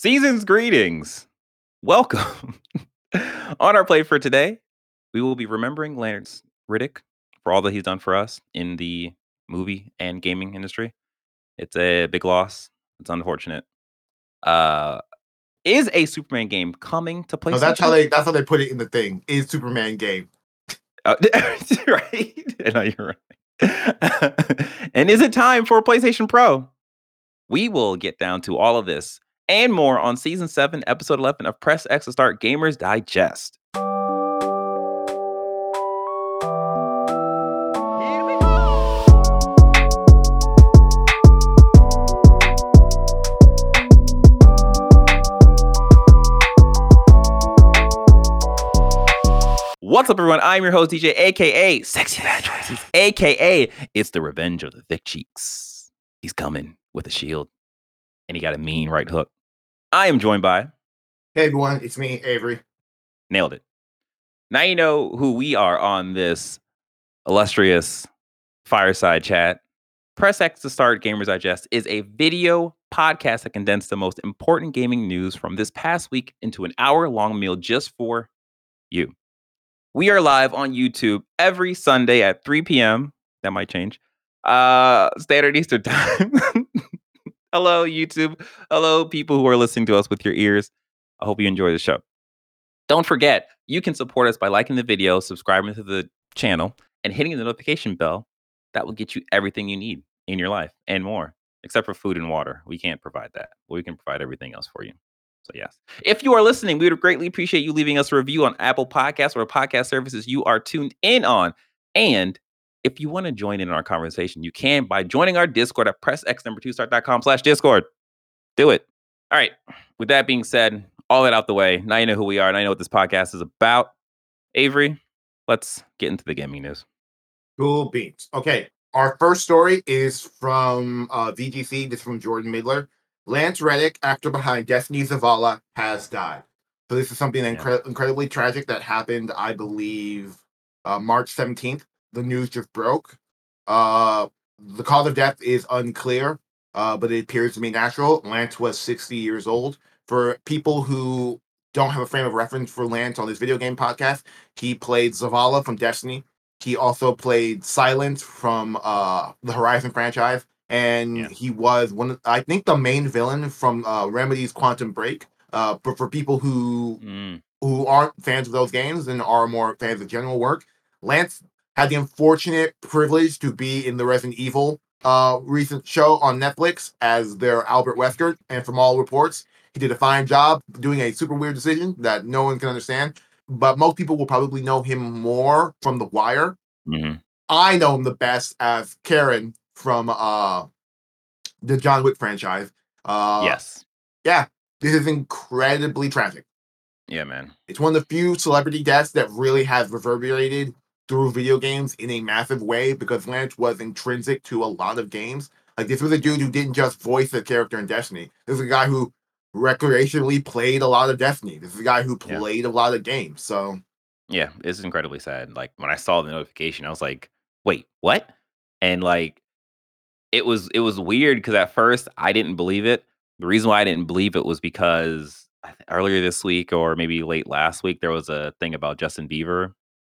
Season's greetings. Welcome. On our plate for today, we will be remembering Lance Reddick for all that he's done for us in the movie and gaming industry. It's a big loss. It's unfortunate. Uh, is a Superman game coming to PlayStation? No, that's how they that's how they put it in the thing. Is Superman game. Uh, right? No, you're right. and is it time for PlayStation Pro? We will get down to all of this and more on season 7, episode 11 of Press X to Start Gamers Digest. What's up, everyone? I'm your host, DJ, aka Sexy Bad Choices, aka It's the Revenge of the Thick Cheeks. He's coming with a shield, and he got a mean right hook. I am joined by Hey everyone, it's me, Avery. Nailed it. Now you know who we are on this illustrious fireside chat. Press X to Start Gamers Digest is a video podcast that condensed the most important gaming news from this past week into an hour long meal just for you. We are live on YouTube every Sunday at 3 p.m. That might change. Uh, Standard Eastern Time. Hello, YouTube. Hello, people who are listening to us with your ears. I hope you enjoy the show. Don't forget, you can support us by liking the video, subscribing to the channel, and hitting the notification bell. That will get you everything you need in your life and more, except for food and water. We can't provide that. but We can provide everything else for you. So, yes. If you are listening, we would greatly appreciate you leaving us a review on Apple Podcasts or podcast services you are tuned in on. And if you want to join in our conversation, you can by joining our Discord at pressx number two start.com slash Discord. Do it. All right. With that being said, all that out the way, now you know who we are and I know what this podcast is about. Avery, let's get into the gaming news. Cool beans. Okay, our first story is from uh, VGC. This is from Jordan Middler. Lance Reddick, actor behind Destiny Zavala, has died. So this is something Yeah. incre- incredibly tragic that happened, I believe, uh, March 17th. The news just broke. Uh, the cause of death is unclear, uh, but it appears to be natural. Lance was 60 years old. For people who don't have a frame of reference for Lance on this video game podcast, he played Zavala from Destiny. He also played Sylens from uh, the Horizon franchise, and Yeah. he was one. Of, I think the main villain from uh, Remedy's Quantum Break. Uh, but for people who Mm, who aren't fans of those games and are more fans of general work, Lance had the unfortunate privilege to be in the Resident Evil uh, recent show on Netflix as their Albert Wesker, and from all reports, he did a fine job doing a super weird decision that no one can understand. But most people will probably know him more from The Wire. mhm. I know him the best as Charon from uh, the John Wick franchise. Uh, yes. Yeah, this is incredibly tragic. Yeah, man. It's one of the few celebrity deaths that really has reverberated through video games in a massive way because Lance was intrinsic to a lot of games. Like this was a dude who didn't just voice a character in Destiny. This is a guy who recreationally played a lot of Destiny. This is a guy who Yeah. played a lot of games. So Yeah, it's incredibly sad. Like when I saw the notification, I was like, "Wait, what?" And like it was it was weird because at first I didn't believe it. The reason why I didn't believe it was because earlier this week or maybe late last week there was a thing about Justin Bieber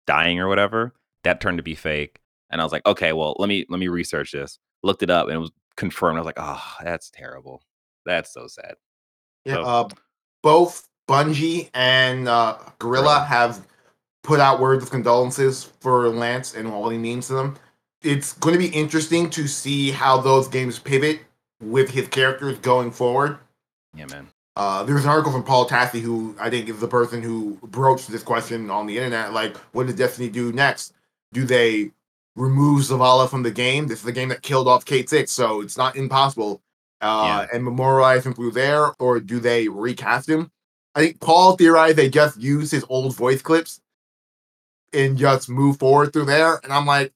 dying or whatever that turned to be fake, and I was like, "Okay, well let me let me research this." Looked it up and it was confirmed. I was like, "Oh, that's terrible. That's so sad." yeah, So- uh, both Bungie and uh, Guerrilla Guerrilla. have put out words of condolences for Lance and all he means to them. It's going to be interesting to see how those games pivot with his characters going forward. Yeah, man. Uh, there's an article from Paul Tassi, who I think is the person who broached this question on the internet. Like, what does Destiny do next? Do they remove Zavala from the game? This is the game that killed off Cayde-6, so it's not impossible. Uh, and memorialize him through there, or do they recast him? I think Paul theorized they just use his old voice clips and just move forward through there. And I'm like,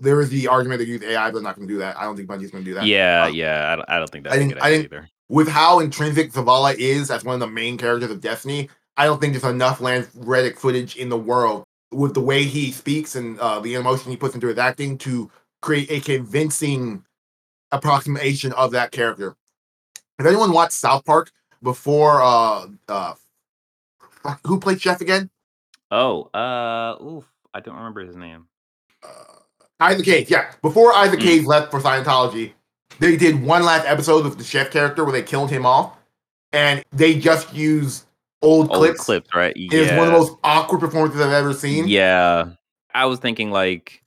there is the argument they use AI, but they're not going to do that. I don't think Bungie's going to do that. Yeah, Uh, yeah. I don't, I don't think that's I think- I think- either. With how intrinsic Zavala is as one of the main characters of Destiny, I don't think there's enough Lance Reddick footage in the world with the way he speaks and uh, the emotion he puts into his acting to create a convincing approximation of that character. If anyone watched South Park, before uh uh who played Chef again? Oh, uh, oof, I don't remember his name. Uh, Isaac Hayes, yeah. Before Isaac Mm. Hayes left for Scientology, they did one last episode of the chef character where they killed him off, and they just used old, Old clips. clips, right? It was one of the most awkward performances I've ever seen. Yeah. I was thinking like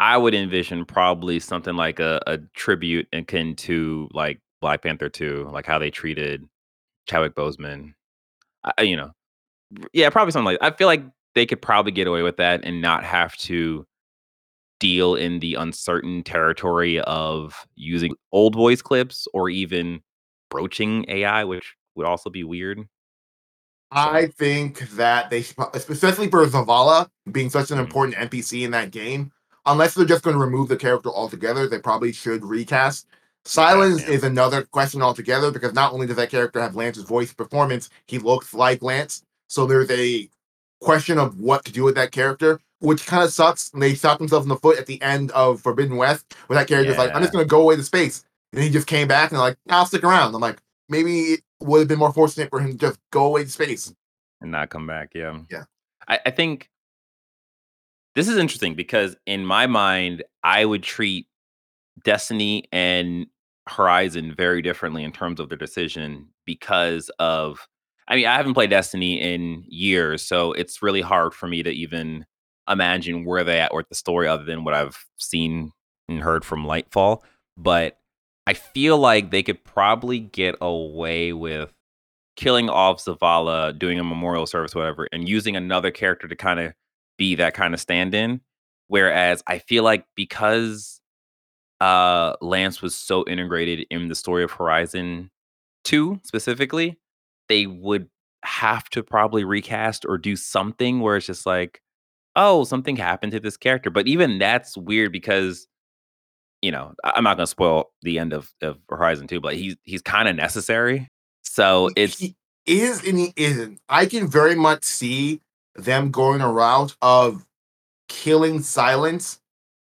I would envision probably something like a, a tribute akin to like Black Panther 2, like how they treated Chadwick Boseman. I- you know, yeah, probably something like I feel like they could probably get away with that and not have to deal in the uncertain territory of using old voice clips or even broaching AI, which would also be weird. I think that they, especially for Zavala being such an Mhm. important NPC in that game, unless they're just going to remove the character altogether, they probably should recast. Sylens yeah. is another question altogether because not only does that character have Lance's voice performance, he looks like Lance. So there's a question of what to do with that character, which kind of sucks. And they shot themselves in the foot at the end of Forbidden West, where that character's like, I'm just going to go away to space. And he just came back and like, I'll stick around. I'm like, maybe it would have been more fortunate for him to just go away to space. and not come back. Yeah. Yeah. I, I think this is interesting because in my mind, I would treat Destiny and Horizon very differently in terms of their decision because of I mean, I haven't played Destiny in years, so it's really hard for me to even imagine where they at with the story other than what I've seen and heard from Lightfall. But I feel like they could probably get away with killing off Zavala, doing a memorial service, whatever, and using another character to kind of be that kind of stand-in. Whereas I feel like because uh Lance was so integrated in the story of Horizon 2 specifically, they would have to probably recast or do something where it's just like, oh, something happened to this character. But even that's weird because you know, I'm not gonna spoil the end of, of Horizon 2, but he's he's kind of necessary. So it's he is and he isn't. I can very much see them going a route of killing Sylens,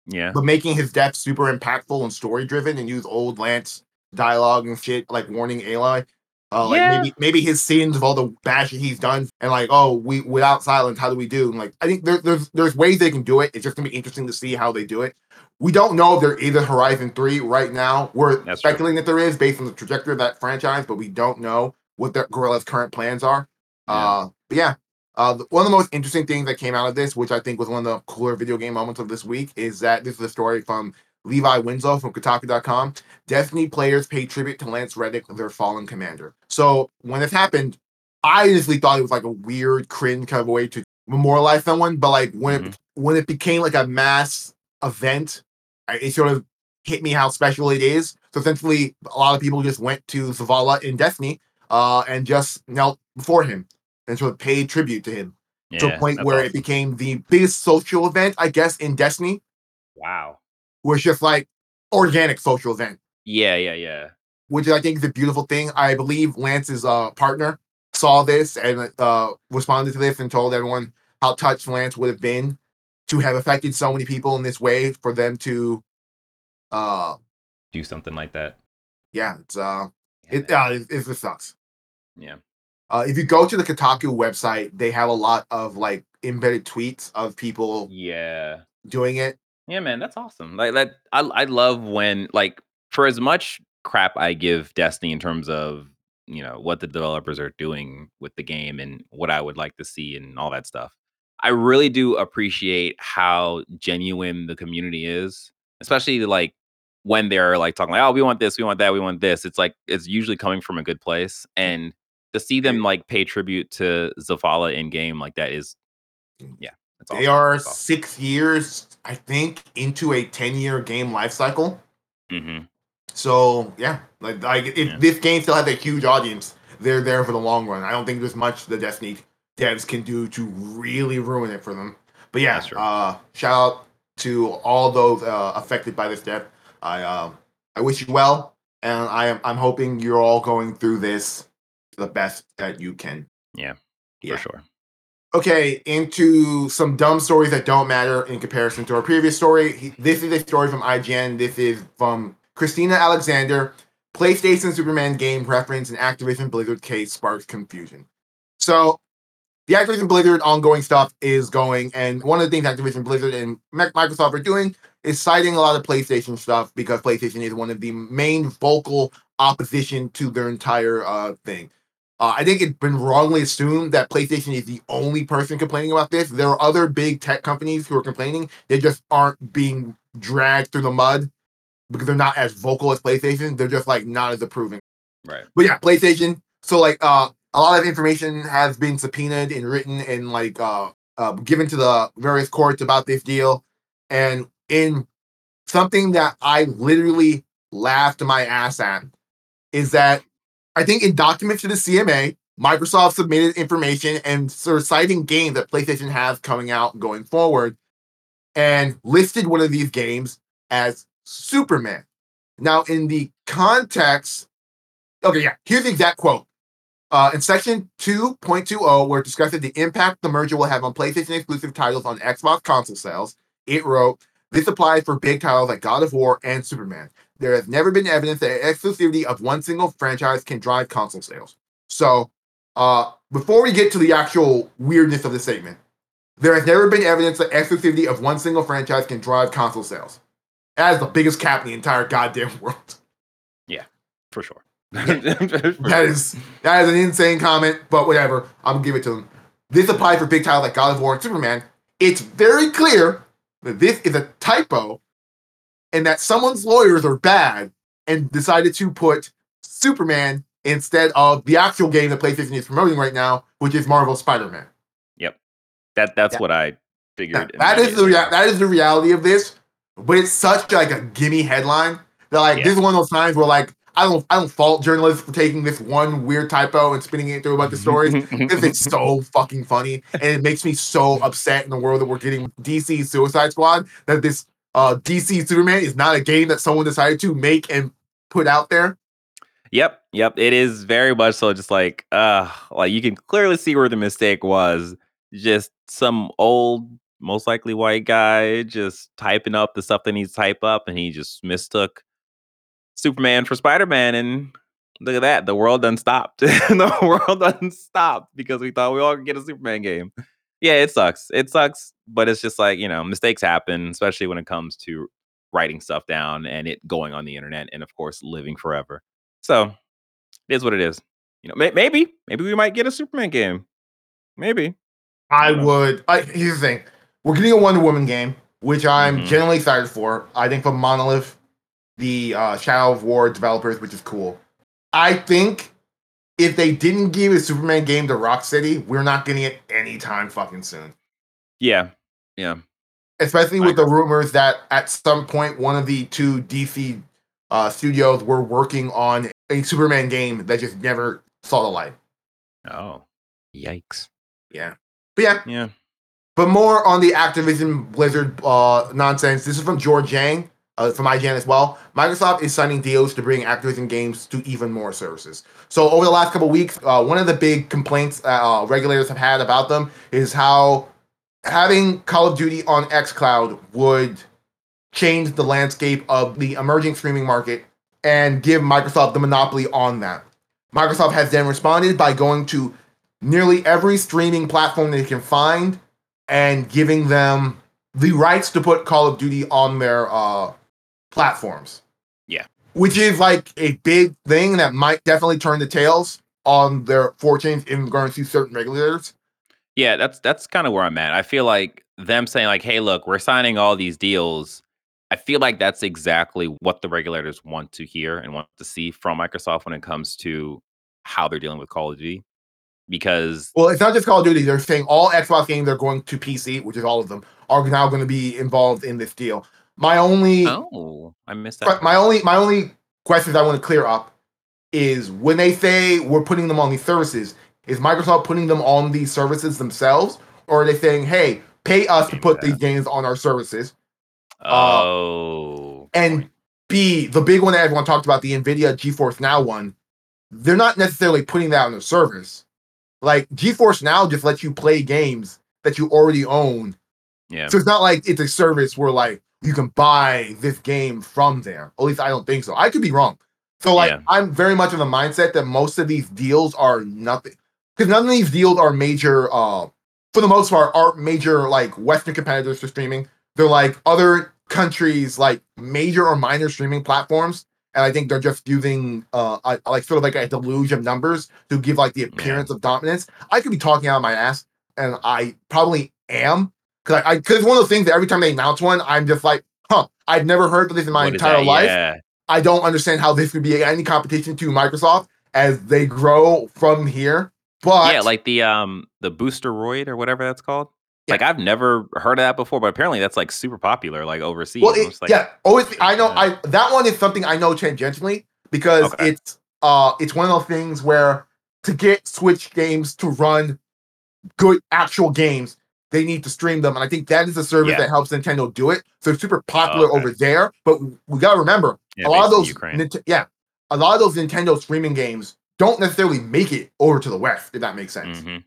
yeah. but making his death super impactful and story driven and use old Lance dialogue and shit like warning Aloy. Uh, like Yeah. maybe maybe his sins of all the bad shit he's done and like oh we without Sylens how do we do and like I think there, there's there's ways they can do it it's just gonna be interesting to see how they do it we don't know if there is a Horizon 3 right now we're That's true. speculating that there is based on the trajectory of that franchise but we don't know what their Guerrilla's current plans are Yeah. uh but yeah uh, one of the most interesting things that came out of this, which I think was one of the cooler video game moments of this week, is that this is a story from Levi Winslow from Kotaku.com. Destiny players pay tribute to Lance Reddick, their fallen commander. So when this happened, I honestly thought it was like a weird, cringe kind of way to memorialize someone. But like when it when it became like a mass event, it sort of hit me how special it is. So essentially, a lot of people just went to Zavala in Destiny uh, and just knelt before him and sort of paid tribute to him to a point where it became the biggest social event, I guess, in Destiny, wow. Was just like organic social event, Yeah, yeah, yeah. which I think is a beautiful thing. I believe Lance's uh, partner saw this and uh, responded to this and told everyone how touched Lance would have been to have affected so many people in this way for them to, uh, Do something like that. yeah, it's uh, Yeah, it, uh, it, it just sucks. yeah. Uh, if you go to the Kotaku website, they have a lot of like embedded tweets of people Yeah. doing it. Yeah, man, that's awesome. Like that I I love when like for as much crap I give Destiny in terms of, you know, what the developers are doing with the game and what I would like to see and all that stuff. I really do appreciate how genuine the community is, especially like when they're like talking like, "Oh, we want this, we want that, we want this." It's like it's usually coming from a good place mm, and to see them like pay tribute to Zavala in game like that is yeah, that's awesome. They are awesome. six years, I think, into a 10 year game life cycle. Mhm. So, yeah, like, like if Yeah. this game still has a huge audience, they're there for the long run. I don't think there's much the Destiny devs can do to really ruin it for them. But yeah, uh, shout out to all those uh, affected by this death. I uh, I wish you well, and I am I'm hoping you're all going through this the best that you can. Yeah, Yeah. for sure. Okay, into some dumb stories that don't matter in comparison to our previous story. This is a story from IGN. This is from Christina Alexander PlayStation Superman game reference and Activision Blizzard case sparks confusion. So the Activision Blizzard ongoing stuff is going, and one of the things Activision Blizzard and Microsoft are doing is citing a lot of PlayStation stuff because PlayStation is one of the main vocal opposition to their entire uh, thing. Uh, I think it's been wrongly assumed that PlayStation is the only person complaining about this. There are other big tech companies who are complaining. They just aren't being dragged through the mud because they're not as vocal as PlayStation. They're just like not as approving. Right. But yeah, PlayStation. So like uh a lot of information has been subpoenaed and written and like uh, uh given to the various courts about this deal. And in something that I literally laughed my ass at is that I think in documents to the CMA, Microsoft submitted information and sort of citing games that PlayStation has coming out going forward and listed one of these games as Superman. Now, in the context, okay, yeah, here's the exact quote. Uh, in section 2.20, where it discusses the impact the merger will have on PlayStation exclusive titles on Xbox console sales, it wrote, This applies for big titles like God of War and Superman there has never been evidence that exclusivity of one single franchise can drive console sales. So, uh, before we get to the actual weirdness of the statement, there has never been evidence that exclusivity of one single franchise can drive console sales. That is the biggest cap in the entire goddamn world. Yeah, for sure. that is that is an insane comment, but whatever. I'm gonna give it to them. This applies for big titles like God of War and Superman. It's very clear that this is a typo and that someone's lawyers are bad and decided to put Superman instead of the actual game that PlayStation is promoting right now, which is Marvel Spider-Man. Yep, that that's yeah. what I figured. That, that is the rea- that is the reality of this, but it's such like a gimme headline that like yeah. this is one of those times where like I don't I don't fault journalists for taking this one weird typo and spinning it through a bunch of stories mm-hmm, mm-hmm, because it's mm-hmm. so fucking funny and it makes me so upset in the world that we're getting DC Suicide Squad that this uh, DC Superman is not a game that someone decided to make and put out there. Yep, yep. It is very much so. Just like, uh, like you can clearly see where the mistake was. Just some old, most likely white guy, just typing up the stuff that needs to type up, and he just mistook Superman for Spider Man, and look at that, the world done stopped. the world done stopped because we thought we all could get a Superman game yeah, it sucks. It sucks, but it's just like, you know, mistakes happen, especially when it comes to writing stuff down and it going on the internet and of course living forever. So, it is what it is. You know, may- maybe maybe we might get a Superman game. Maybe. I, I would. I, here's the thing. We're getting a Wonder Woman game, which I'm mm-hmm. generally excited for. I think from Monolith, the uh, Shadow of War developers, which is cool. I think if they didn't give a Superman game to Rocksteady we're not getting it anytime fucking soon. Yeah. Yeah. Especially with the rumors that at some point one of the two DC uh, studios were working on a Superman game that just never saw the light. Oh. Yikes. Yeah. But yeah. Yeah. But more on the Activision Blizzard uh, nonsense. This is from George Yang uh, from IGN as well. Microsoft is signing deals to bring Activision games to even more services. So over the last couple weeks, uh, one of the big complaints uh, regulators have had about them is how having Call of Duty on xCloud would change the landscape of the emerging streaming market and give Microsoft the monopoly on that. Microsoft has then responded by going to nearly every streaming platform they can find and giving them the rights to put Call of Duty on their uh, platforms. Yeah. Which is like a big thing that might definitely turn the tails on their fortunes in regards to certain regulators. Yeah, that's that's kind of where I'm at. I feel like them saying like, "Hey, look, we're signing all these deals." I feel like that's exactly what the regulators want to hear and want to see from Microsoft when it comes to how they're dealing with Call of Duty. Because well, it's not just Call of Duty. They're saying all Xbox games are going to PC, which is all of them, are now going to be involved in this deal. My only oh, I missed that. My only my only questions I want to clear up is when they say we're putting them on these services, is Microsoft putting them on these services themselves, or are they saying, "Hey, pay us to put these games on our services"? Oh, uh, and B, the big one that everyone talked about, the Nvidia GeForce Now one, they're not necessarily putting that on the service. Like GeForce Now just lets you play games that you already own. Yeah. So it's not like it's a service where like you can buy this game from there. At least I don't think so. I could be wrong. So like Yeah. I'm very much of the mindset that most of these deals are nothing because none of these deals are major uh for the most part are major like Western competitors for streaming. They're like other countries like major or minor streaming platforms. And I think they're just using uh a, like sort of like a deluge of numbers to give like the appearance of dominance. I could be talking out of my ass, and I probably am. Cause I because it's one of those things that every time they announce one, I'm just like, huh, I've never heard of this in my What entire life. Yeah. I don't understand how this could be any competition to Microsoft as they grow from here. But yeah, like the um the Boosteroid or whatever that's called. Yeah. Like I've never heard of that before, but apparently that's like super popular, like overseas. well, it, like, yeah, always. I know. I that one is something I know tangentially because Okay. it's uh it's one of those things where to get Switch games to run good actual games, they need to stream them, and I think that is a service Yeah. that helps Nintendo do it. So it's super popular Okay. over there. But we gotta remember, yeah, a lot of those, Nint- yeah, a lot of those Nintendo streaming games don't necessarily make it over to the West. If that makes sense. Mhm.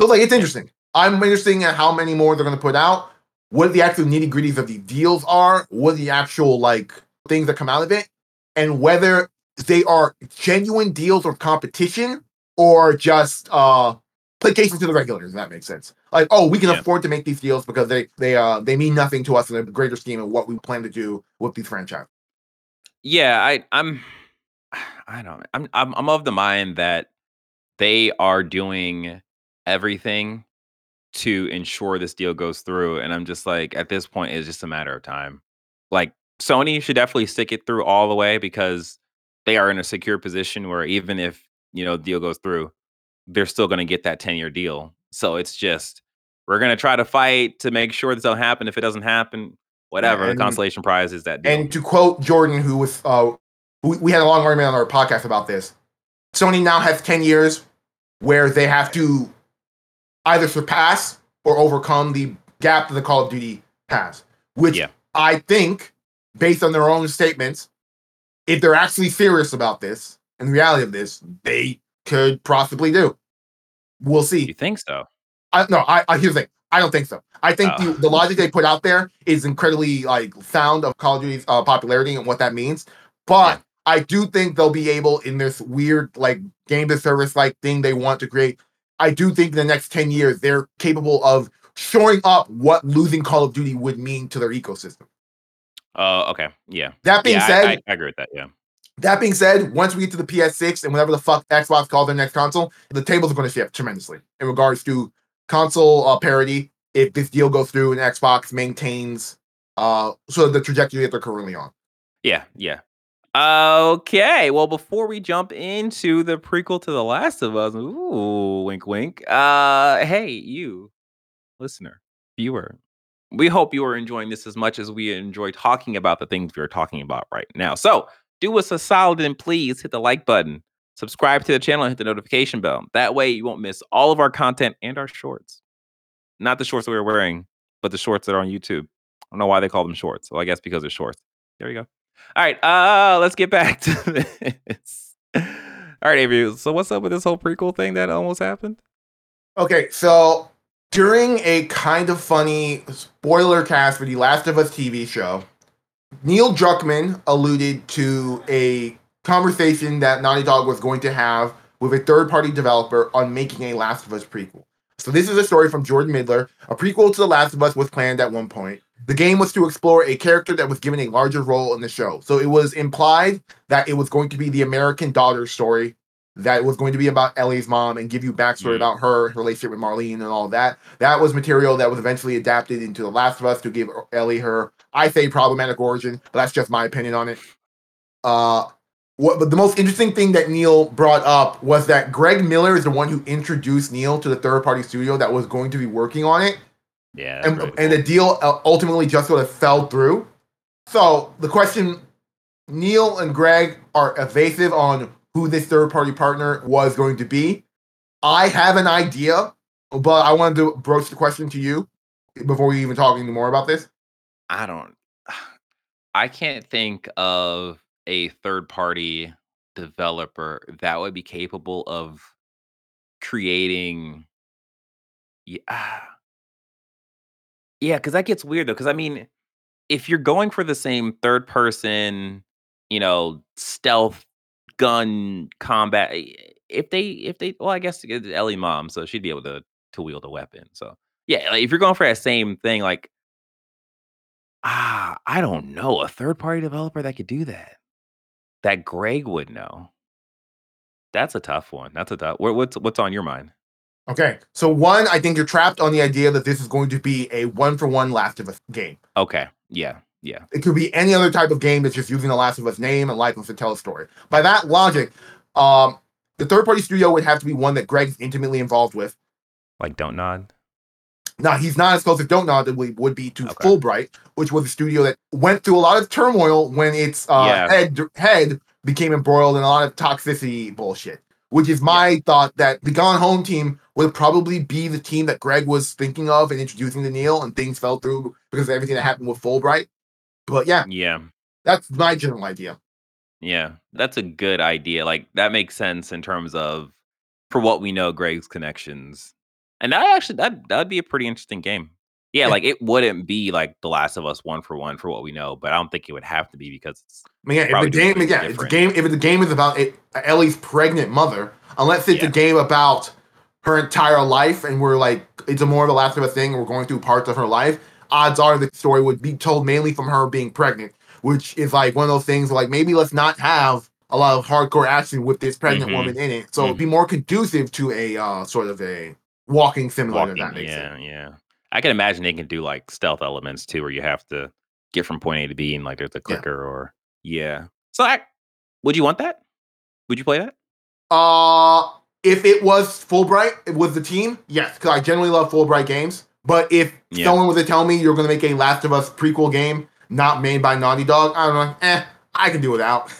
So like it's interesting. I'm interested in how many more they're gonna put out, what the actual nitty gritties of the deals are, what the actual like things that come out of it, and whether they are genuine deals or competition or just uh placation to the regulators, if that makes sense. Like, oh, we can Yeah. afford to make these deals because they they uh they mean nothing to us in the greater scheme of what we plan to do with these franchises. Yeah, I I'm I don't I'm I'm I'm of the mind that they are doing everything to ensure this deal goes through and I'm just like at this point it's just a matter of time. Like Sony should definitely stick it through all the way because they are in a secure position where even if, you know, the deal goes through, they're still going to get that 10-year deal. So it's just we're going to try to fight to make sure this don't happen if it doesn't happen whatever and- the consolation prize is that deal. And to quote Jordan, who was uh, we, we had a long argument on our podcast about this. Sony now has ten years where they have to either surpass or overcome the gap that the Call of Duty has. Which Yeah. I think, based on their own statements, if they're actually serious about this and the reality of this, they could possibly do. We'll see. you think so? I no, I, I here's the thing. I don't think so. I think Oh. the, the logic they put out there is incredibly like sound of Call of Duty's uh, popularity and what that means. But Yeah. I do think they'll be able in this weird like game to service like thing they want to create. I do think in the next 10 years they're capable of showing up what losing Call of Duty would mean to their ecosystem. Oh, okay. Yeah. That being yeah, I- said, I, I agree with that. Yeah. that being said, once we get to the PS6 and whatever the fuck Xbox calls their next console, the tables are going to shift tremendously in regards to console uh, parity. If this deal goes through and Xbox maintains uh sort of the trajectory that they're currently on. Yeah. Yeah. Okay. Well, before we jump into the prequel to The Last of Us, ooh, wink, wink. Uh, hey, you, listener, viewer. We hope you are enjoying this as much as we enjoy talking about the things we are talking about right now. So, do us a solid and please hit the like button, subscribe to the channel, and hit the notification bell. That way, you won't miss all of our content and our shorts. Not the shorts that we're wearing, but the shorts that are on YouTube. I don't know why they call them shorts. Well, I guess because they're shorts. There you go. All right, uh, let's get back to this. All right, Avery. So, what's up with this whole prequel thing that almost happened? Okay, so during a kind of funny spoiler cast for the Last of Us TV show, Neil Druckmann alluded to a conversation that Naughty Dog was going to have with a third party developer on making a Last of Us prequel. So, this is a story from Jordan Middler. A prequel to The Last of Us was planned at one point. The game was to explore a character that was given a larger role in the show. So, it was implied that it was going to be the American daughter story that was going to be about Ellie's mom and give you backstory Mm. about her relationship with Marlene and all that. That was material that was eventually adapted into The Last of Us to give Ellie her, I say, problematic origin, but that's just my opinion on it. Uh, what, but the most interesting thing that Neil brought up was that Greg Miller is the one who introduced Neil to the third party studio that was going to be working on it Yeah. and, really and cool. the deal uh, ultimately just sort of fell through. So the question, Neil and Greg are evasive on who this third party partner was going to be. I have an idea, but I wanted to broach the question to you before we even talk any more about this. I don't. I can't think of a third party developer that would be capable of creating. Yeah. Yeah, because that gets weird though. Because I mean, if you're going for the same third person, you know, stealth gun combat. If they, if they, well, I guess Ellie mom, so she'd be able to to wield a weapon. So yeah, like if you're going for that same thing, like ah, I don't know, a third party developer that could do that, that Greg would know. That's a tough one. That's a tough. What's what's on your mind? Okay, so one, I think you're trapped on the idea that this is going to be a one for one Last of Us game. Okay, yeah, yeah. It could be any other type of game that's just using the Last of Us name and likeness to tell a story. By that logic, um, the third party studio would have to be one that Greg's intimately involved with. Like Don't Nod. Now he's not as close as Don't Nod that we would be to okay. Fullbright, which was a studio that went through a lot of turmoil when its uh, yeah. head head became embroiled in a lot of toxicity bullshit which is my yeah. thought that the Gone Home team would probably be the team that Greg was thinking of and introducing to Neil, and things fell through because of everything that happened with Fullbright. But yeah, yeah, that's my general idea. Yeah, that's a good idea. Like that makes sense in terms of for what we know, Greg's connections, and that actually that that'd be a pretty interesting game. Yeah, like it wouldn't be like The Last of Us one for one for what we know, but I don't think it would have to be because it's. I mean, yeah, if the game, yeah, if the game, if the game is about it, Ellie's pregnant mother, unless it's yeah. a game about her entire life and we're like it's a more of a Last of Us thing, we're going through parts of her life. Odds are the story would be told mainly from her being pregnant, which is like one of those things. Like maybe let's not have a lot of hardcore action with this pregnant mm-hmm. woman in it, so mm-hmm. it'd be more conducive to a uh, sort of a walking simulator. Walking, that makes yeah, sense. yeah. I can imagine they can do like stealth elements too, where you have to get from point A to B and like there's a clicker yeah. or yeah. So I, would you want that? Would you play that? Uh if it was Fullbright with the team, yes, because I generally love Fullbright games. But if yeah. someone were to tell me you're going to make a Last of Us prequel game not made by Naughty Dog, I don't know. Eh, I can do without.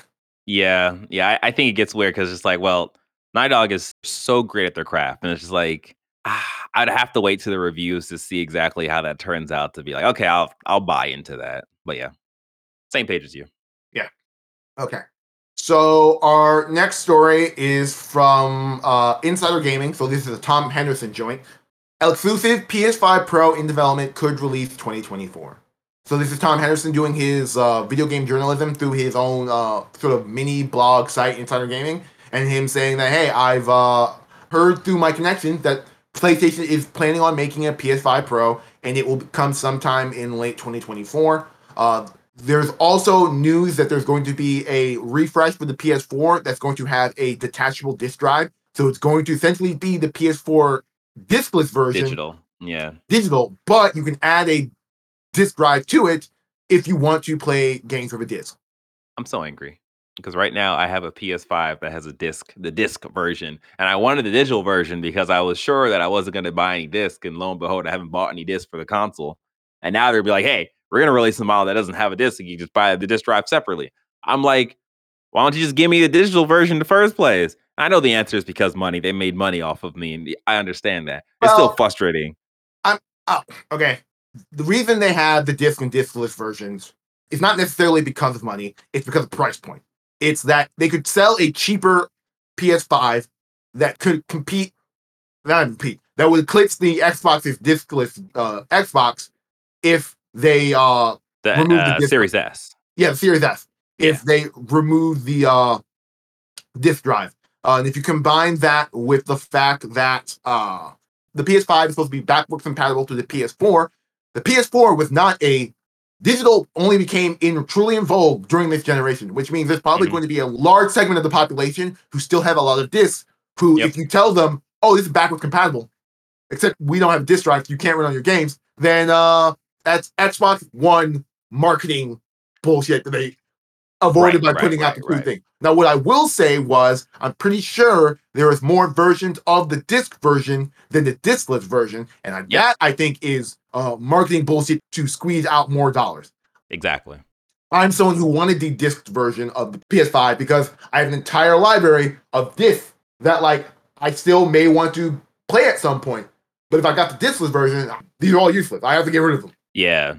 Yeah, yeah. I, I think it gets weird because it's like, well, Naughty Dog is so great at their craft, and it's just like I'd have to wait to the reviews to see exactly how that turns out to be like, okay, I'll I'll buy into that. But yeah, same page as you. Yeah. Okay. So our next story is from uh, Insider Gaming. So this is a Tom Henderson joint. Exclusive PS5 Pro in development could release 2024. So this is Tom Henderson doing his uh, video game journalism through his own uh, sort of mini blog site, Insider Gaming, and him saying that hey, I've uh, heard through my connections that PlayStation is planning on making a PS5 Pro, and it will come sometime in late 2024. Uh, there's also news that there's going to be a refresh for the PS4 that's going to have a detachable disk drive. So it's going to essentially be the PS4 diskless version. Digital. Yeah. Digital, but you can add a disk drive to it if you want to play games with a disc. I'm so angry because right now I have a PS5 that has a disc, the disc version, and I wanted the digital version because I was sure that I wasn't going to buy any disc, and lo and behold, I haven't bought any disc for the console. And now they'll be like, "Hey, we're going to release a model that doesn't have a disc, and you just buy the disc drive separately." I'm like, "Why don't you just give me the digital version in the first place?" I know the answer is because money. They made money off of me, and I understand that. It's still frustrating. I'm oh, okay. The reason they have the disc and discless versions is not necessarily because of money; it's because of price point. It's that they could sell a cheaper PS5 that could compete, not compete, that would eclipse the Xbox's discless uh, Xbox if they uh, the, remove uh, the Series S. Yeah, the Series S. Yeah. If they remove the uh, disk drive. Uh, and if you combine that with the fact that uh, the PS5 is supposed to be backwards compatible to the PS4, the PS4 was not a digital only became in truly in vogue during this generation, which means there's probably mm-hmm. going to be a large segment of the population who still have a lot of discs. Who, yep. if you tell them, "Oh, this is backwards compatible," except we don't have disk drives, you can't run on your games, then uh, that's Xbox One marketing bullshit that they avoided right, by putting right, out the right. thing. Now, what I will say was, I'm pretty sure there is more versions of the disc version than the diskless version, and yep. that I think is uh, marketing bullshit to squeeze out more dollars. Exactly. I'm someone who wanted the disc version of the PS5 because I have an entire library of discs that, like, I still may want to play at some point. But if I got the diskless version, these are all useless. I have to get rid of them. Yeah,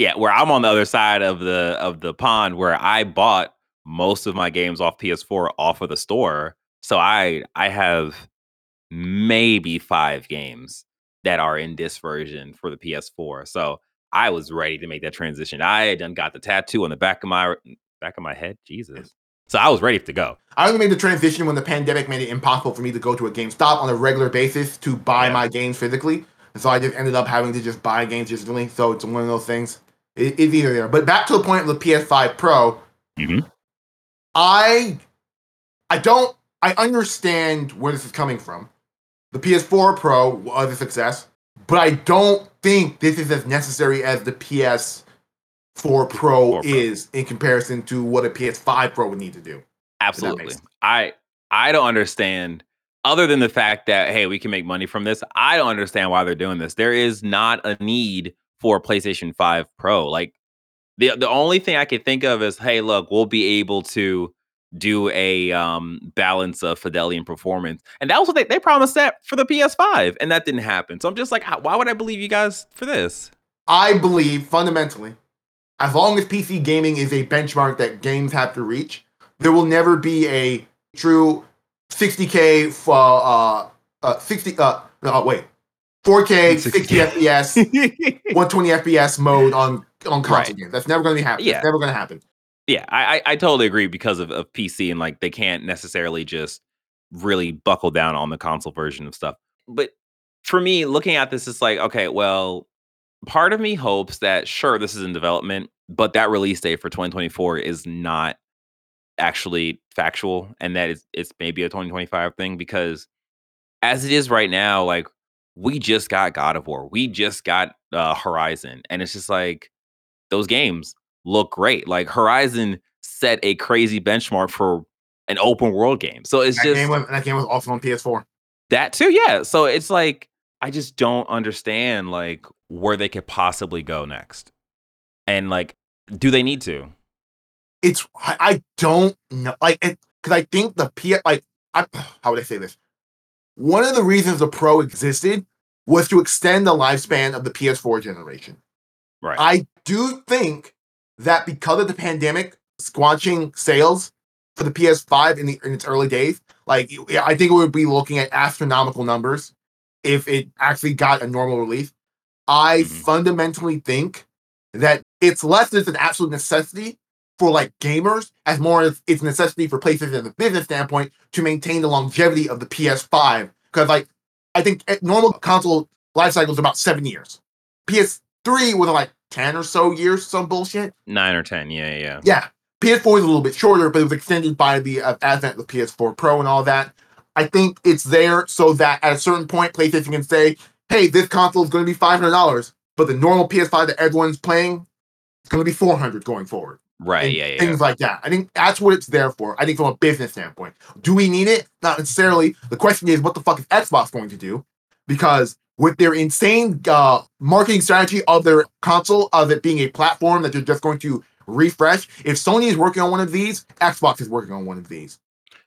yeah. Where I'm on the other side of the of the pond, where I bought most of my games off PS4 off of the store, so I I have maybe five games that are in this version for the PS4. So I was ready to make that transition. I had done got the tattoo on the back of my back of my head. Jesus. So I was ready to go. I only made the transition when the pandemic made it impossible for me to go to a GameStop on a regular basis to buy Yeah. my games physically. And so I just ended up having to just buy games digitally. So it's one of those things. It, it's either there. But back to the point of the PS5 Pro, Mhm. I I don't I understand where this is coming from. The PS4 Pro was a success, but I don't think this is as necessary as the PS4 Pro, 4 Pro. is in comparison to what a PS5 Pro would need to do. Absolutely. I I don't understand other than the fact that hey, we can make money from this. I don't understand why they're doing this. There is not a need for PlayStation 5 Pro. Like the the only thing I could think of is hey, look, we'll be able to do a um balance of fidelity and performance. And that was what they, they promised that for the PS5 and that didn't happen. So I'm just like why would I believe you guys for this? I believe fundamentally, as long as PC gaming is a benchmark that games have to reach, there will never be a true 60k for uh, uh 60 uh no wait 4k 60 fps 120 fps mode on on console Right. games. That's never going to be happen. Yeah. It's never going to happen. Yeah, I, I I totally agree because of, of PC and like they can't necessarily just really buckle down on the console version of stuff. But for me, looking at this, it's like, okay, well, part of me hopes that sure this is in development, but that release date for 2024 is not actually factual and that it's it's maybe a 2025 thing because as it is right now, like we just got God of War, we just got uh, Horizon, and it's just like those games look great. Like Horizon set a crazy benchmark for an open world game. So it's That just game was that game was also on PS4. that too, yeah. So it's like I just don't understand like where they could possibly go next. And like do they need to? It's I, don't know like because I think the P like I, how would I say this? One of the reasons the Pro existed was to extend the lifespan of the PS4 generation. Right. I do think that because of the pandemic squanching sales for the PS5 in, the, in its early days, like I think it would be looking at astronomical numbers if it actually got a normal release. I Mhm. fundamentally think that it's less as an absolute necessity for like gamers as more as it's necessity for PlayStation as a business standpoint to maintain the longevity of the PS5. Because like I think normal console life cycle is about seven years. PS3 was like 10 or so years, some bullshit. Nine or ten. Yeah, yeah. Yeah. PS4 is a little bit shorter, but it was extended by the uh, advent of PS4 Pro and all that. I think it's there so that at a certain point, PlayStation can say, hey, this console is going to be $500, but the normal PS5 that everyone's playing is going to be 400 going forward. Right. Yeah, yeah. Things like that. I think that's what it's there for. I think from a business standpoint. Do we need it? Not necessarily. The question is, what the fuck is Xbox going to do? Because with their insane uh, marketing strategy of their console, of it being a platform that they're just going to refresh, if Sony is working on one of these, Xbox is working on one of these.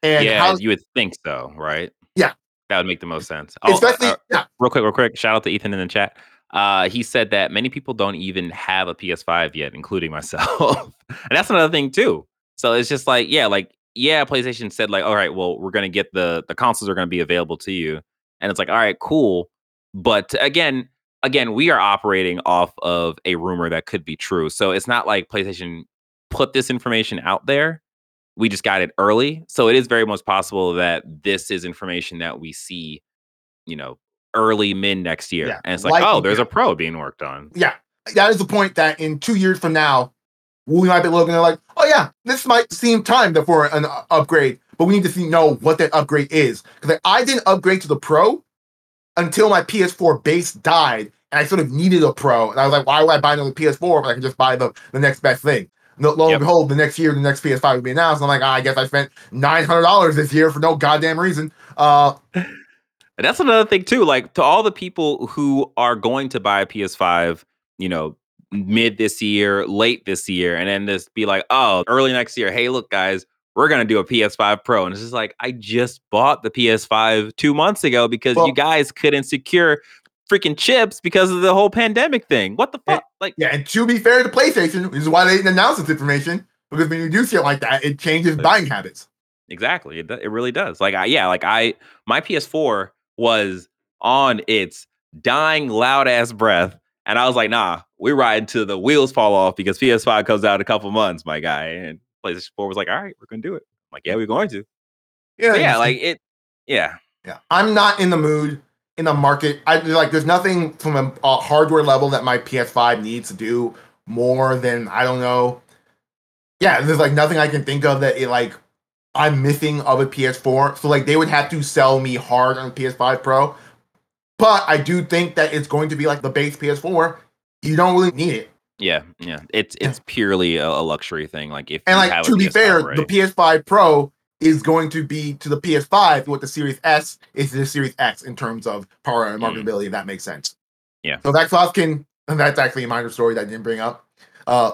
And yeah, how, you would think so, right? Yeah. That would make the most sense. Oh, especially, uh, yeah, real quick, real quick. Shout out to Ethan in the chat. Uh, he said that many people don't even have a PS5 yet, including myself. and that's another thing too. So it's just like, yeah, like yeah, PlayStation said like, all right, well, we're gonna get the the consoles are gonna be available to you, and it's like, all right, cool. But again, again, we are operating off of a rumor that could be true. So it's not like PlayStation put this information out there. We just got it early. So it is very much possible that this is information that we see, you know, early mid next year. Yeah, And it's like, likely, oh, there's a pro being worked on. yeah, that is the point that in two years from now, we might be looking at like, oh yeah, this might seem time for an upgrade, but we need to see, know what that upgrade is. Because I didn't upgrade to the Pro until my PS4 base died, and I sort of needed a Pro, and I was like, why would I buy another PS4 if I can just buy the, the next best thing? No, lo Yep. and behold, the next year, the next PS5 would be announced. And I'm like, ah, I guess I spent nine hundred dollars this year for no goddamn reason. Uh, And that's another thing too. Like to all the people who are going to buy a PS5, you know, mid this year, late this year, and then just be like, oh, early next year. Hey, look, guys, we're gonna do a PS5 Pro, and it's just like I just bought the PS5 two months ago because Well- you guys couldn't secure freaking chips because of the whole pandemic thing. What the fuck? Like, Yeah, and to be fair to PlayStation, this is why they didn't announce this information because when you do shit like that, it changes buying habits. Exactly. It, it really does. Like I yeah, like I my PS4 was on its dying loud ass breath and I was like, "Nah, we ride till the wheels fall off because PS5 comes out in a couple months, my guy." And PlayStation 4 was like, all right, we're gonna do it. I'm like, yeah, we're going to. Yeah, So yeah, like it. Yeah, Yeah, I'm not in the mood in the market. I like. There's nothing from a, a hardware level that my PS5 needs to do more than I don't know. Yeah, there's like nothing I can think of that it like I'm missing of a PS4. So like they would have to sell me hard on PS5 Pro. But I do think that it's going to be like the base PS4. You don't really need it. yeah, yeah. It's it's purely a, luxury thing. Like if And like to be PS5, fair, the PS5 Pro is going to be to the PS5 what the Series S is to the Series X in terms of power and Mm. marketability. If that makes sense. Yeah. So Xbox can, and that's actually a minor story that I didn't bring up. Uh,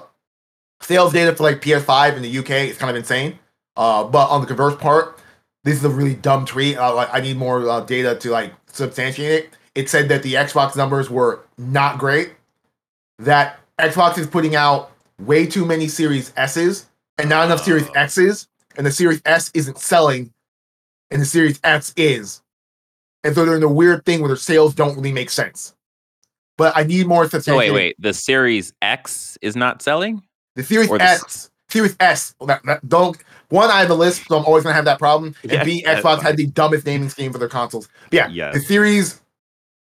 sales data for like PS5 in the UK is kind of insane. Uh, but on the converse part, this is a really dumb tweet. Uh, like I need more uh, data to like substantiate it. It said that the Xbox numbers were not great. That Xbox is putting out way too many Series S's and not enough Series Oh. X's, and the Series S isn't selling, and the Series X is. And so they're in a weird thing where their sales don't really make sense. But I need more So substantiation. wait, wait. The Series X is not selling. The Series the S, Series S. That, that, don't one. I have a list, so I'm always gonna have that problem. And Yeah, B, Xbox had the dumbest naming scheme for their consoles. But yeah, Yes. the Series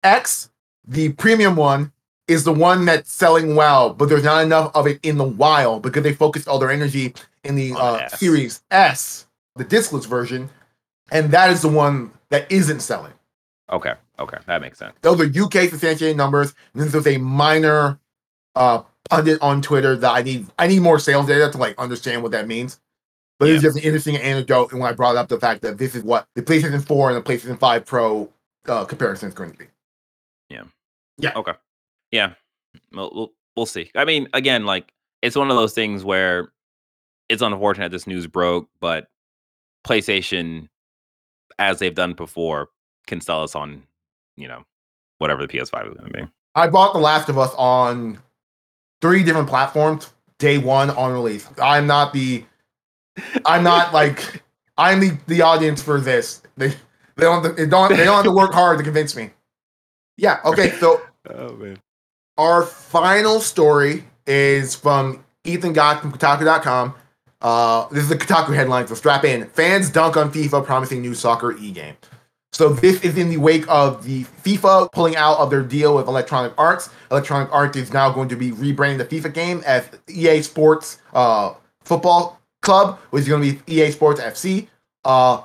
X, the premium one, is the one that's selling well, but there's not enough of it in the wild because they focused all their energy in the uh, S. Series S, the discless version, and that is the one that isn't selling. Okay, okay, that makes sense. Those are UK substantiated numbers. And then there's a minor uh pundit on Twitter that I need I need more sales data to like understand what that means. But it's just an interesting anecdote and when I brought up the fact that this is what the PlayStation 4 and the PlayStation 5 Pro uh comparison is going to be. Yeah. Yeah. Okay. Yeah, we'll, we'll we'll see. I mean, again, like it's one of those things where it's unfortunate this news broke, but PlayStation, as they've done before, can sell us on, you know, whatever the PS5 is going to be. I bought The Last of Us on three different platforms day one on release. I'm not the I'm not like I'm the, the audience for this. They they don't they don't they don't have to work hard to convince me. Yeah, okay, so Oh man. Our final story is from Ethan Gach from Kotaku.com. Uh, this is the Kotaku headline, so strap in. Fans dunk on FIFA promising new soccer e-game. So this is in the wake of the FIFA pulling out of their deal with Electronic Arts. Electronic Arts is now going to be rebranding the FIFA game as EA Sports uh, Football Club, which is going to be EA Sports FC. Uh,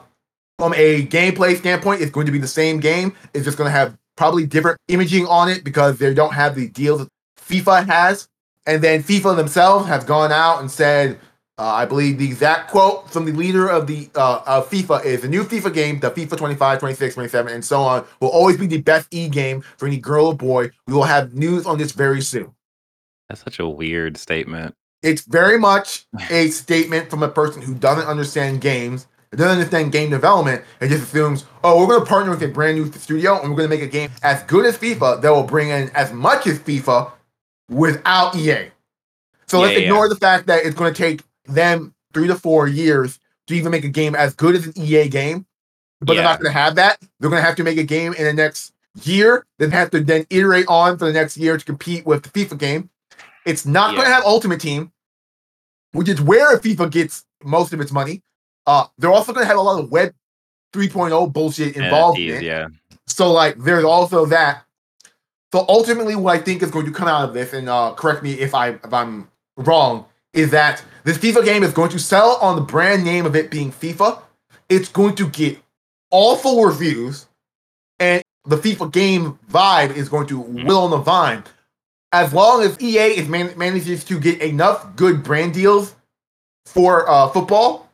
from a gameplay standpoint, it's going to be the same game. It's just going to have probably different imaging on it because they don't have the deals that FIFA has. And then FIFA themselves have gone out and said, uh, I believe the exact quote from the leader of the uh, of FIFA is the new FIFA game, the FIFA 25, 26, 27, and so on, will always be the best e game for any girl or boy. We will have news on this very soon. That's such a weird statement. It's very much a statement from a person who doesn't understand games, doesn't understand game development, and just assumes, oh, we're going to partner with a brand new studio and we're going to make a game as good as FIFA that will bring in as much as FIFA without EA. So Yeah, let's yeah, ignore the fact that it's going to take them three to four years to even make a game as good as an EA game. But they're not going to have that. They're going to have to make a game in the next year, then have to then iterate on for the next year to compete with the FIFA game. It's not going to have Ultimate Team, which is where FIFA gets most of its money. Uh, they're also going to have a lot of Web 3.0 bullshit involved in it. yeah. So like there's also that. So ultimately what I think is going to come out of this, and uh correct me if I if I'm wrong, is that this FIFA game is going to sell on the brand name of it being FIFA. It's going to get awful reviews, and the FIFA game vibe is going to Mhm. will on the vine. As long as EA is man- manages to get enough good brand deals for uh, football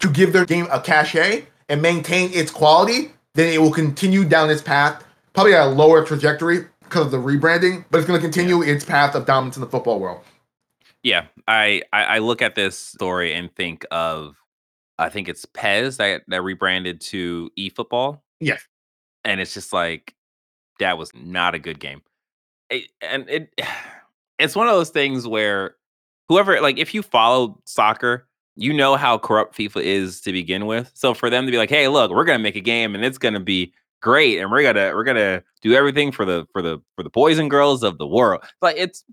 to give their game a cachet and maintain its quality, then it will continue down its path, probably at a lower trajectory because of the rebranding, but it's going to continue its path of dominance in the football world. Yeah, I, I I look at this story and think of, I think it's PES that that rebranded to eFootball, Yes. and it's just like that was not a good game, It- and it it's one of those things where whoever like if you follow soccer, you know how corrupt FIFA is to begin with. So for them to be like, hey, look, we're gonna make a game and it's gonna be great, and we're gonna we're gonna do everything for the for the for the boys and girls of the world, but it's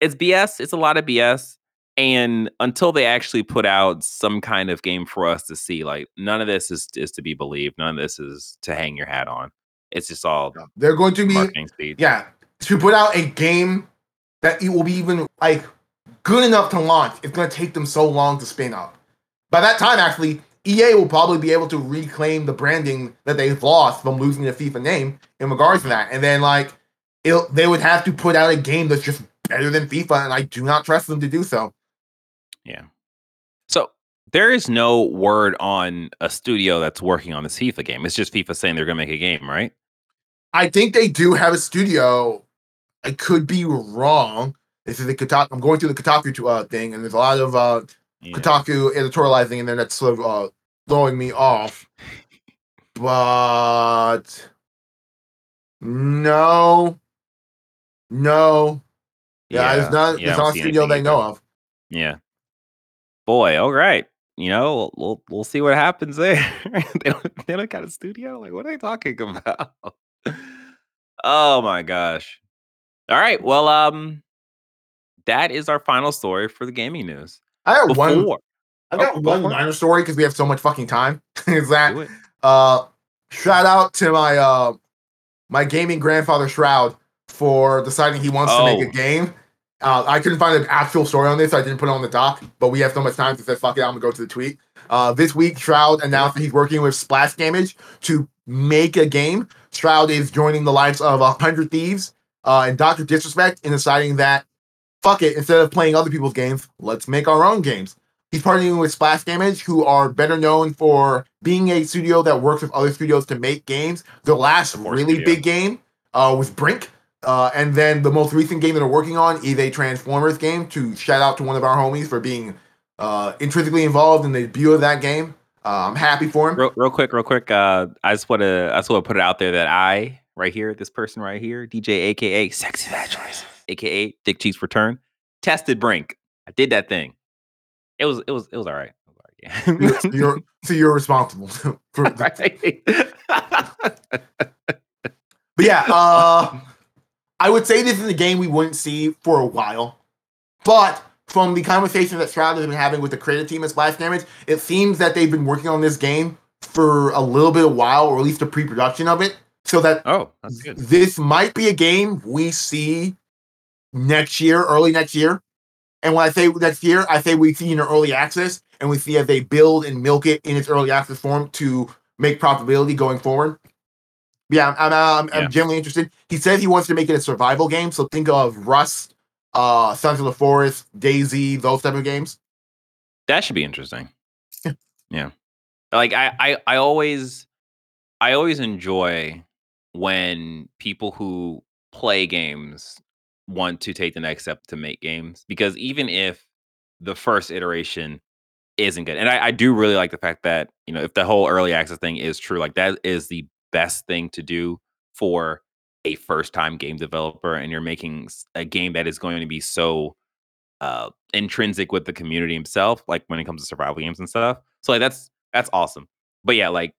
it's BS. It's a lot of BS. And until they actually put out some kind of game for us to see, like none of this is is to be believed. None of this is to hang your hat on. It's just all They're going to be speed. yeah to put out a game that it will be even like good enough to launch. It's going to take them so long to spin up. By that time, actually, EA will probably be able to reclaim the branding that they've lost from losing the FIFA name in regards to that. And then like they would have to put out a game that's just better than FIFA, and I do not trust them to do so. So there is no word on a studio that's working on this FIFA game. It's just FIFA saying they're going to make a game, right? I think they do have a studio. I could be wrong. This is the Kotaku. I'm going through the Kotaku uh, thing, and there's a lot of uh, Yeah. Kotaku editorializing in there that's sort of uh, throwing me off. But no, no, yeah, it's not. yeah, it's don't a studio they know of. Yeah. Boy, all right. You know, we'll we'll, see what happens there. they don't they don't got a studio. Like, what are they talking about? oh my gosh. All right. Well, um, that is our final story for the gaming news. I got one. Before I got Oh, one minor story because we have so much fucking time. is that uh shout out to my uh my gaming grandfather Shroud for deciding he wants to make Oh. a game. Uh, I couldn't find an actual story on this, so I didn't put it on the doc. But we have so much time to say, "Fuck it," I'm gonna go to the tweet. Uh, this week, Shroud announced that he's working with Splash Damage to make a game. Shroud is joining the likes of a Hundred Thieves uh, and Doctor Disrespect in deciding that, fuck it, instead of playing other people's games, let's make our own games. He's partnering with Splash Damage, who are better known for being a studio that works with other studios to make games. The last really big game uh, was Brink. Uh, and then the most recent game that they're working on is a Transformers game. To shout out to one of our homies for being uh, intrinsically involved in the debut of that game. Uh, I'm happy for him. Real, real quick, real quick. Uh, I just want to, I just want to put it out there that I, right here, this person right here, DJ, aka Sexy Bad Choice, aka Dick Cheeks Return, tested Brink. I did that thing. It was, it was, it was all right. Was all right. You're, you're so you're responsible for. But yeah, uh, I would say this is a game we wouldn't see for a while. But from the conversation that Shroud has been having with the creative team at Splash Damage, it seems that they've been working on this game for a little bit of while, or at least the pre-production of it, so that oh, that's good. this might be a game we see next year, early next year. And when I say next year, I say we see in early access, and we see as they build and milk it in its early access form to make profitability going forward. Yeah, I'm, I'm, I'm Yeah. generally interested. He says he wants to make it a survival game, so think of Rust, uh, Sons of the Forest, DayZ, those type of games. That should be interesting. yeah. Like I, I I always I always enjoy when people who play games want to take the next step to make games because even if the first iteration isn't good and I, I do really like the fact that you know if the whole early access thing is true like that is the best thing to do for a first time game developer and you're making a game that is going to be so uh intrinsic with the community himself like when it comes to survival games and stuff so like that's that's awesome but yeah like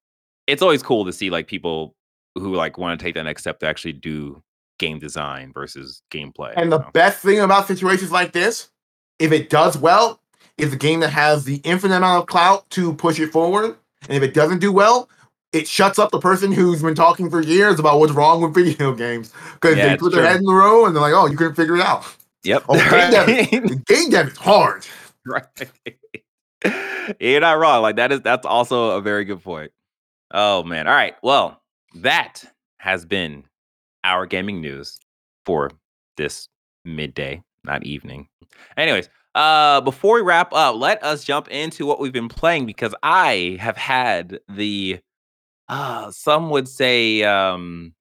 it's always cool to see like people who like want to take that next step to actually do game design versus gameplay And the so. best thing about situations like this, if it does well, is a game that has the infinite amount of clout to push it forward. And if it doesn't do well, it shuts up the person who's been talking for years about what's wrong with video games. Because Yeah, they put their true. head in the row and they're like, oh, you couldn't figure it out. yep Oh, game dev, the game dev is hard. right you're not wrong like that is that's also a very good point oh man all right well that has been our gaming news for this midday not evening anyways uh before we wrap up let us jump into what we've been playing because i have had the uh some would say um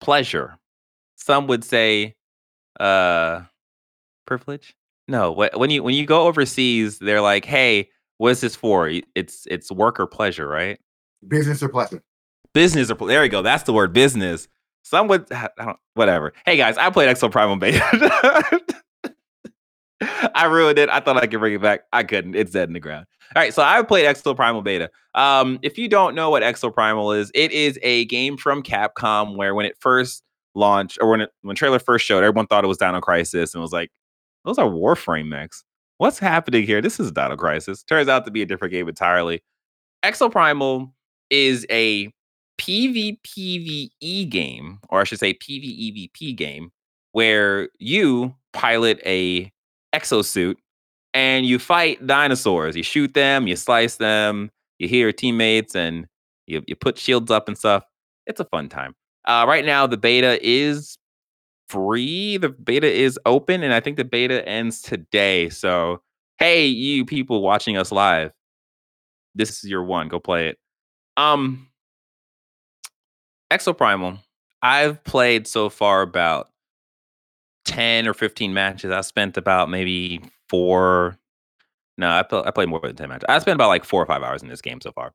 pleasure. Some would say uh privilege? No wh- when you when you go overseas they're like hey what is this for? Y- it's it's work or pleasure right? Business or pleasure. business or there we go that's the word business. Some would I don't, whatever. Hey guys i played Exoprimal beta i ruined it i thought i could bring it back i couldn't it's dead in the ground all right so i played Exoprimal beta um if you don't know what Exoprimal is it is a game from capcom where when it first launched or when it when trailer first showed everyone thought it was dino crisis and was like those are warframe mechs what's happening here? This is Dino Crisis. Turns out to be a different game entirely. Exoprimal is a PvPvE game, or I should say PvEVP game, where you pilot a exosuit and you fight dinosaurs. You shoot them, you slice them, you hear teammates, and you, you put shields up and stuff. It's a fun time. Uh, right now, the beta is free. The beta is open, and I think the beta ends today. So, hey, you people watching us live, this is your one. Go play it. Um, Exoprimal. I've played so far about 10 or 15 matches. I spent about maybe four. No, I, I played more than 10 matches. I spent about like four or five hours in this game so far.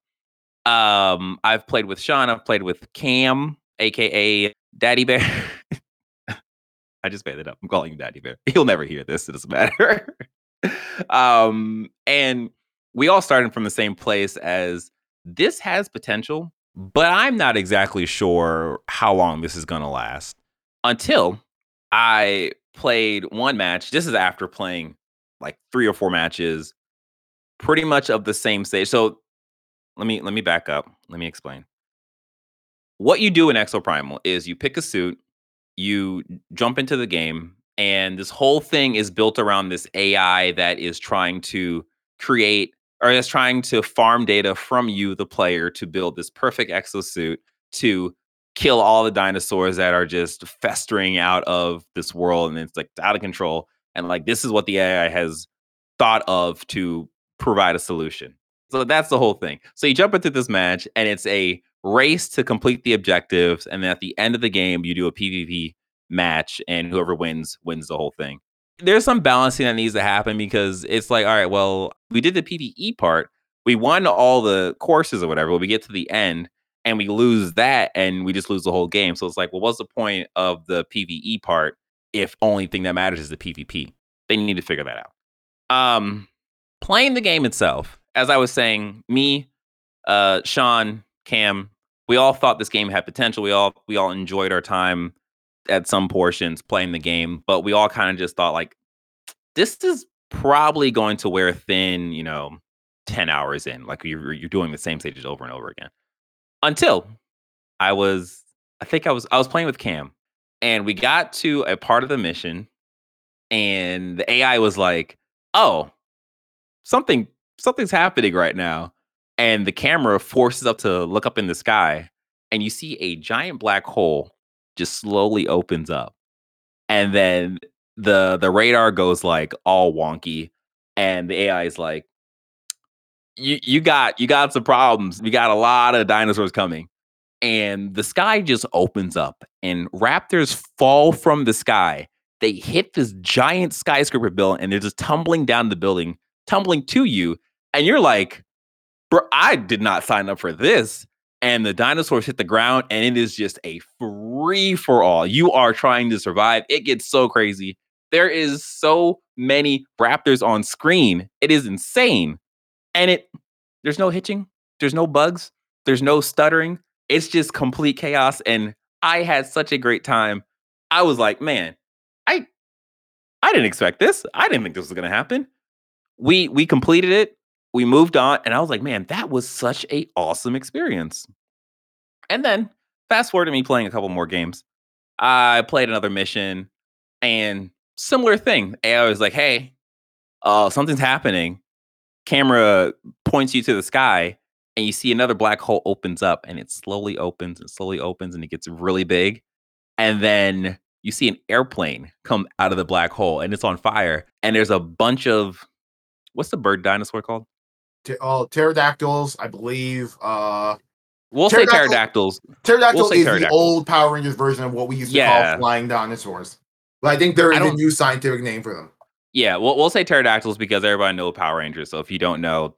Um, I've played with Sean. I've played with Cam, aka Daddy Bear. I just made it up. I'm calling him Daddy Bear. He'll never hear this. It doesn't matter. um, and we all started from the same place as this has potential, but I'm not exactly sure how long this is going to last until I played one match. This is after playing like three or four matches, pretty much of the same stage. So let me let me back up. Let me explain. What you do in Exoprimal is you pick a suit, you jump into the game, and this whole thing is built around this AI that is trying to create or is trying to farm data from you, the player, to build this perfect exosuit to kill all the dinosaurs that are just festering out of this world and it's like out of control. And like this is what the AI has thought of to provide a solution. So that's the whole thing. So you jump into this match and it's a race to complete the objectives. And then at the end of the game, you do a PvP match and whoever wins wins the whole thing. There's some balancing that needs to happen because it's like, all right, well, we did the PvE part. We won all the courses or whatever. We get to the end and we lose that and we just lose the whole game. So it's like, well, what's the point of the PvE part if only thing that matters is the PvP? They need to figure that out. Um, playing the game itself, as I was saying, me, uh, Sean, Cam, we all thought this game had potential. We all we all enjoyed our time at some portions playing the game, but we all kind of just thought like this is probably going to wear thin, you know, 10 hours in. Like you're you're doing the same stages over and over again until I was, I think I was, I was playing with Cam, and we got to a part of the mission, and the AI was like, "Oh, something, something's happening right now," and the camera forces up to look up in the sky, and you see a giant black hole just slowly opens up, and then the the radar goes like all wonky, and the AI is like, you you got you got some problems. We got a lot of dinosaurs coming. And the sky just opens up and raptors fall from the sky. They hit this giant skyscraper building and they're just tumbling down the building, tumbling to you. And you're like, bro, I did not sign up for this. And the dinosaurs hit the ground and it is just a free for all. You are trying to survive. It gets so crazy. There is so many raptors on screen. It is insane and it there's no hitching, there's no bugs, there's no stuttering. It's just complete chaos and I had such a great time. I was like, man, I I didn't expect this. I didn't think this was to happen. We we completed it. We moved on and I was like, man, that was such a awesome experience. And then fast forward to me playing a couple more games. I played another mission and similar thing. AI was like, hey, uh, something's happening camera points you to the sky and you see another black hole opens up and it slowly opens and slowly opens and it gets really big and then you see an airplane come out of the black hole and it's on fire and there's a bunch of what's the bird dinosaur called? Oh pterodactyls i believe uh we'll say pterodactyls. Pterodactyl we'll is the old power rangers version of what we used to yeah. call flying dinosaurs but i think there is a new scientific name for them yeah, we'll we'll say pterodactyls because everybody knows Power Rangers. So if you don't know,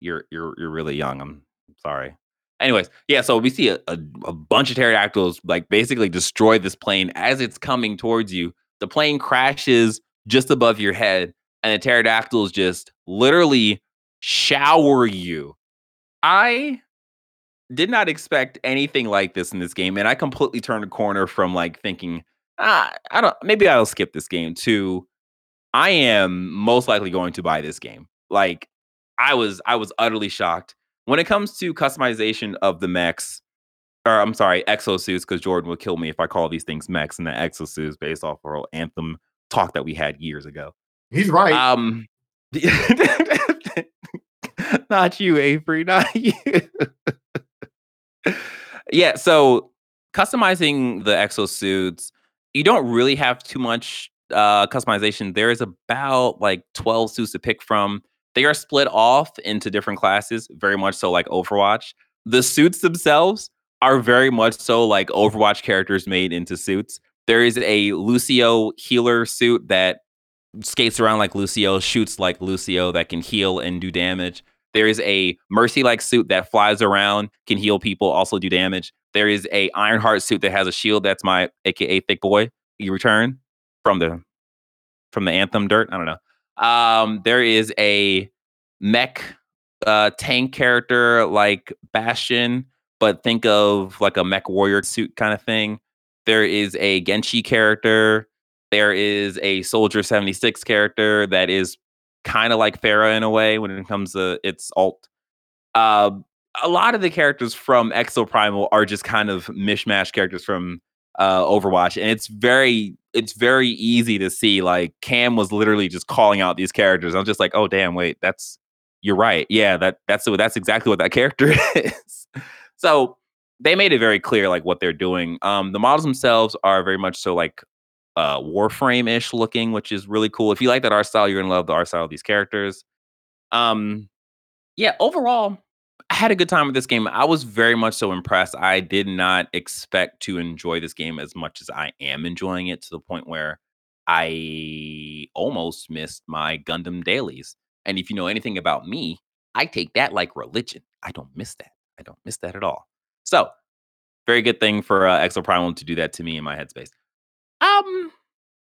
you're you're you're really young. I'm sorry. Anyways, yeah, so we see a, a, a, bunch of pterodactyls like basically destroy this plane as it's coming towards you. The plane crashes just above your head, and the pterodactyls just literally shower you. I did not expect anything like this in this game, and I completely turned a corner from like thinking, ah, I don't maybe I'll skip this game to I am most likely going to buy this game. Like I was I was utterly shocked. When it comes to customization of the mechs, or I'm sorry, exosuits, because Jordan would kill me if I call these things mechs and the exosuits based off our anthem talk that we had years ago. He's right. Um not you, Avery, not you. yeah, so customizing the exosuits, you don't really have too much uh customization. There is about like 12 suits to pick from. They are split off into different classes, very much so like Overwatch. The suits themselves are very much so like Overwatch characters made into suits. There is a Lucio healer suit that skates around like Lucio, shoots like Lucio, that can heal and do damage. There is a Mercy like suit that flies around, can heal people, also do damage. There is a Reinhardt suit that has a shield. That's my AKA Thick Boy. You return from the from the Anthem dirt. I don't know. Um, there is a mech uh, tank character like Bastion, but think of like a mech warrior suit kind of thing. There is a Genji character. There is a Soldier 76 character that is kind of like Pharah in a way when it comes to its alt. Uh, a lot of the characters from Exoprimal are just kind of mishmash characters from uh, Overwatch, and it's very it's very easy to see. Like Cam was literally just calling out these characters. I'm just like, oh damn, wait, that's you're right. Yeah, that that's that's exactly what that character is. so they made it very clear like what they're doing. Um, the models themselves are very much so like uh, Warframe ish looking, which is really cool. If you like that art style, you're gonna love the art style of these characters. Um, yeah, overall, I had a good time with this game. I was very much so impressed. I did not expect to enjoy this game as much as I am enjoying it to the point where I almost missed my Gundam dailies. And if you know anything about me, I take that like religion. I don't miss that. I don't miss that at all. So, very good thing for uh, Exoprimal to do that to me in my headspace. Um,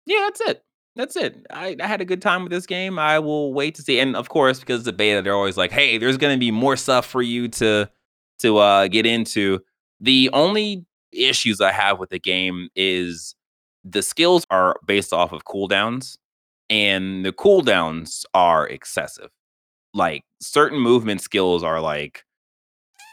yeah, that's it. That's it. I, I had a good time with this game. I will wait to see. And of course, because the beta, they're always like, "Hey, there's going to be more stuff for you to to uh, get into." The only issues I have with the game is the skills are based off of cooldowns, and the cooldowns are excessive. Like certain movement skills are like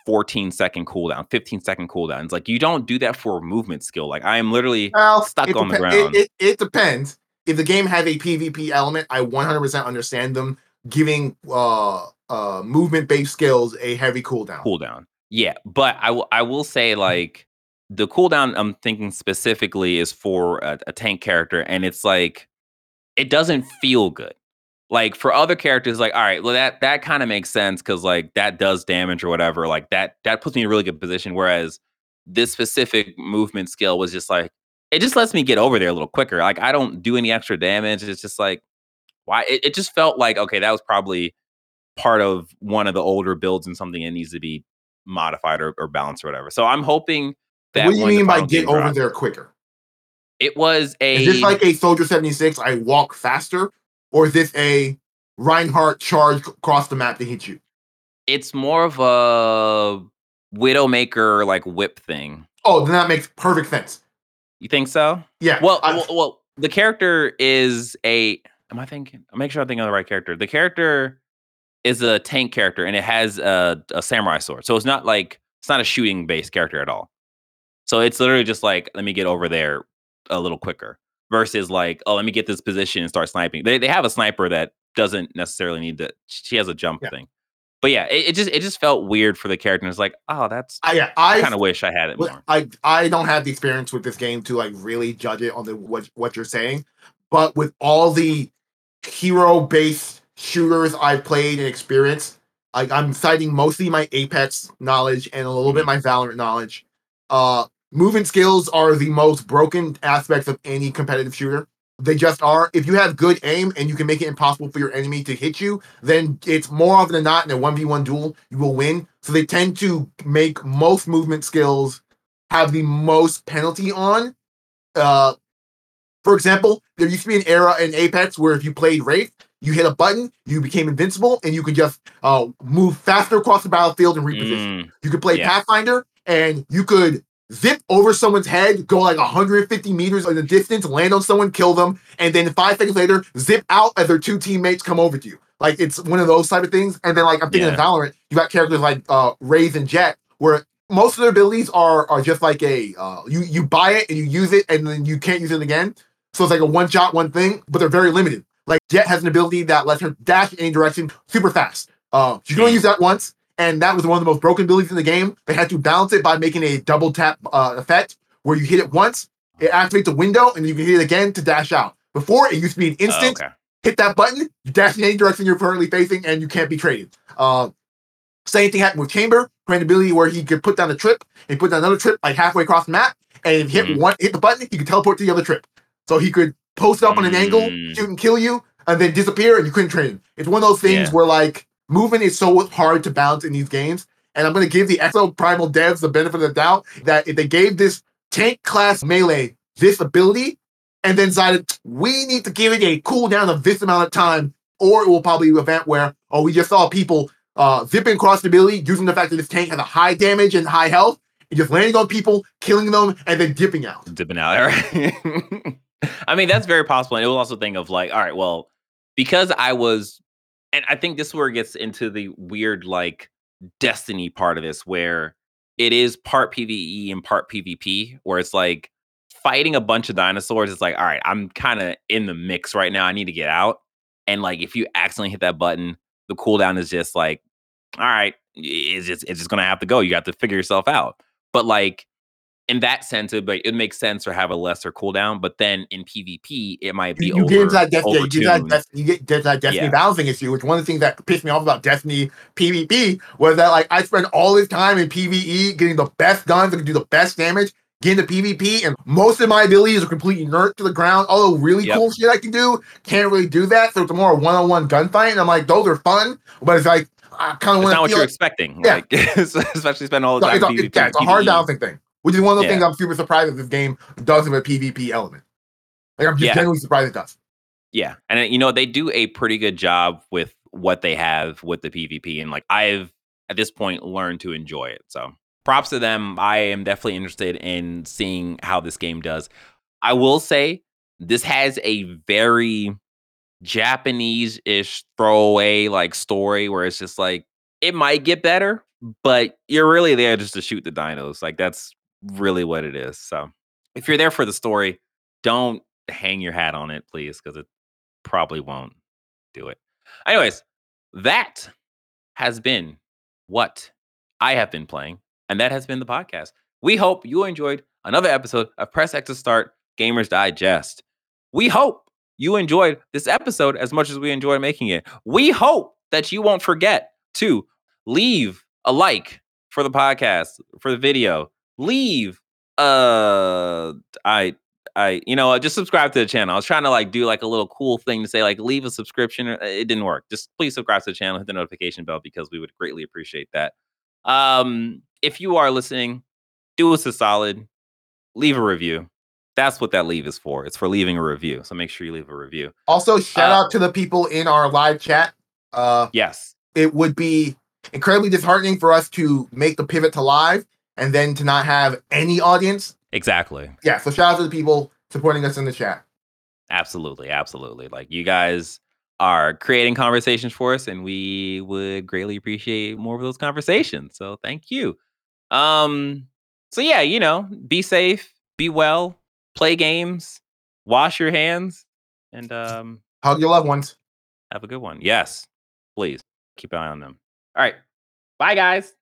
14 second cooldown, 15 second cooldowns. Like you don't do that for a movement skill. Like I am literally well, stuck on the ground. It, it, it, depends. If the game has a PvP element, I 100% understand them giving uh uh movement based skills a heavy cooldown. Cooldown. Yeah, but I will I will say like the cooldown I'm thinking specifically is for a, a tank character and it's like it doesn't feel good like for other characters like all right well that that kind of makes sense because like that does damage or whatever like that that puts me in a really good position whereas this specific movement skill was just like it just lets me get over there a little quicker like i don't do any extra damage it's just like why it, it just felt like okay that was probably part of one of the older builds and something that needs to be modified or, or balanced or whatever so i'm hoping that what do you mean by get over drops, there quicker it was a is this like a soldier 76 i walk faster or is this a Reinhardt charge across the map to hit you? It's more of a Widowmaker like whip thing. Oh, then that makes perfect sense. You think so? Yeah. Well, well, well, the character is a. Am I thinking? Making sure I'm thinking of the right character. The character is a tank character, and it has a, a samurai sword. So it's not like it's not a shooting based character at all. So it's literally just like, let me get over there a little quicker versus like, oh, let me get this position and start sniping. They they have a sniper that doesn't necessarily need to. She has a jump yeah. thing. But yeah, it, it, just it just felt weird for the character. And it's like, oh, that's I yeah, I kind of wish I had it more. I I don't have the experience with this game to like really judge it on the what what you're saying, but with all the hero based shooters I've played and experienced, like I'm citing mostly my Apex knowledge and a little mm-hmm. bit my Valorant knowledge. Uh, movement skills are the most broken aspects of any competitive shooter. They just are. If you have good aim and you can make it impossible for your enemy to hit you, then it's more often than not in a 1v1 duel, you will win. So they tend to make most movement skills have the most penalty on. Uh, for example, there used to be an era in Apex where if you played Wraith, you hit a button, you became invincible, and you could just uh, move faster across the battlefield and reposition. Mm, you could play yeah. Pathfinder, and you could zip over someone's head, go like 150 meters in the distance, land on someone, kill them, and then five seconds later, zip out as their two teammates come over to you. Like it's one of those type of things. And then like I'm thinking Yeah. of Valorant, you got characters like uh Raze and Jett, where most of their abilities are are just like a uh you you buy it and you use it and then you can't use it again. So it's like a one shot, one thing, but they're very limited. Like Jett has an ability that lets her dash in any direction super fast. Uh, she can only Mm. use that once, and that was one of the most broken abilities in the game. They had to balance it by making a double tap uh, effect where you hit it once, it activates a window, and you can hit it again to dash out. Before it used to be an Oh, instant. okay. Hit that button, you dash in any direction you're currently facing, and you can't be traded. Uh, same thing happened with Chamber, who ability where he could put down a trip and put down another trip like halfway across the map, and hit Mhm. one, hit the button, he could teleport to the other trip. So he could post up on an angle, Mm. shoot and kill you, and then disappear, and you couldn't trade him. It's one of those things Yeah. where like movement is so hard to balance in these games. And I'm gonna give the Exoprimal devs the benefit of the doubt that if they gave this tank class melee this ability, and then decided we need to give it a cooldown of this amount of time, or it will probably be an event where oh we just saw people uh zipping across the ability using the fact that this tank has a high damage and high health, and just landing on people, killing them, and then dipping out. dipping out. Right? I mean, that's very possible. And it was also think of like, all right, well, because I was, and I think this is where it gets into the weird like destiny part of this, where it is part PVE and part PvP, where it's like fighting a bunch of dinosaurs. It's like, all right, I'm kind of in the mix right now. I need to get out. And like, if you accidentally hit that button, the cooldown is just like, all right, it's just it's just gonna have to go. You have to figure yourself out. But like in that sense, it, it makes sense to have a lesser cooldown. But then in PvP, it might be You, you over, get into that Destiny, you, get that you get into that Destiny Yeah. balancing issue, which one of the things that pissed me off about Destiny PvP was that like I spent all this time in PvE getting the best guns that can do the best damage, getting to PvP, and most of my abilities are completely inert to the ground. Although really Yep. cool shit I can do, can't really do that. So it's more a one-on-one gunfight, and I'm like, those are fun, but it's like I kind of It's want not what you're like, expecting. Yeah. Like, especially spend all the it's, time. a, PvP, it's, yeah, it's a hard balancing thing, which is one of the Yeah. things I'm super surprised that this game does have a PvP element. Like I'm just Yeah. genuinely surprised it does. Yeah, and uh, you know they do a pretty good job with what they have with the PvP, and like I've at this point learned to enjoy it. So props to them. I am definitely interested in seeing how this game does. I will say this has a very Japanese-ish throwaway like story where it's just like it might get better, but you're really there just to shoot the dinos. Like that's really what it is. So if you're there for the story, don't hang your hat on it, please, because it probably won't do it. Anyways, that has been what I have been playing, and that has been the podcast. We hope you enjoyed another episode of Press X to Start Gamers Digest. We hope you enjoyed this episode as much as we enjoyed making it. We hope that you won't forget to leave a like for the podcast, for the video. Leave uh I I, you know, just subscribe to the channel. I was trying to like do like a little cool thing to say like leave a subscription. uh, It didn't work. Just please subscribe to the channel, hit the notification bell because we would greatly appreciate that. Um, if you are listening, do us a solid, leave a review. That's what that leave is for. It's for leaving a review. So make sure you leave a review. Also, shout Uh, out to the people in our live chat. Uh, Yes. it would be incredibly disheartening for us to make the pivot to live and then to not have any audience. Exactly. Yeah, so shout out to the people supporting us in the chat. Absolutely, absolutely. Like you guys are creating conversations for us, and we would greatly appreciate more of those conversations. So thank you. Um, so yeah, you know, be safe, be well, play games, wash your hands, and um, Hug your loved ones. have a good one. Yes, please keep an eye on them. All right, bye guys.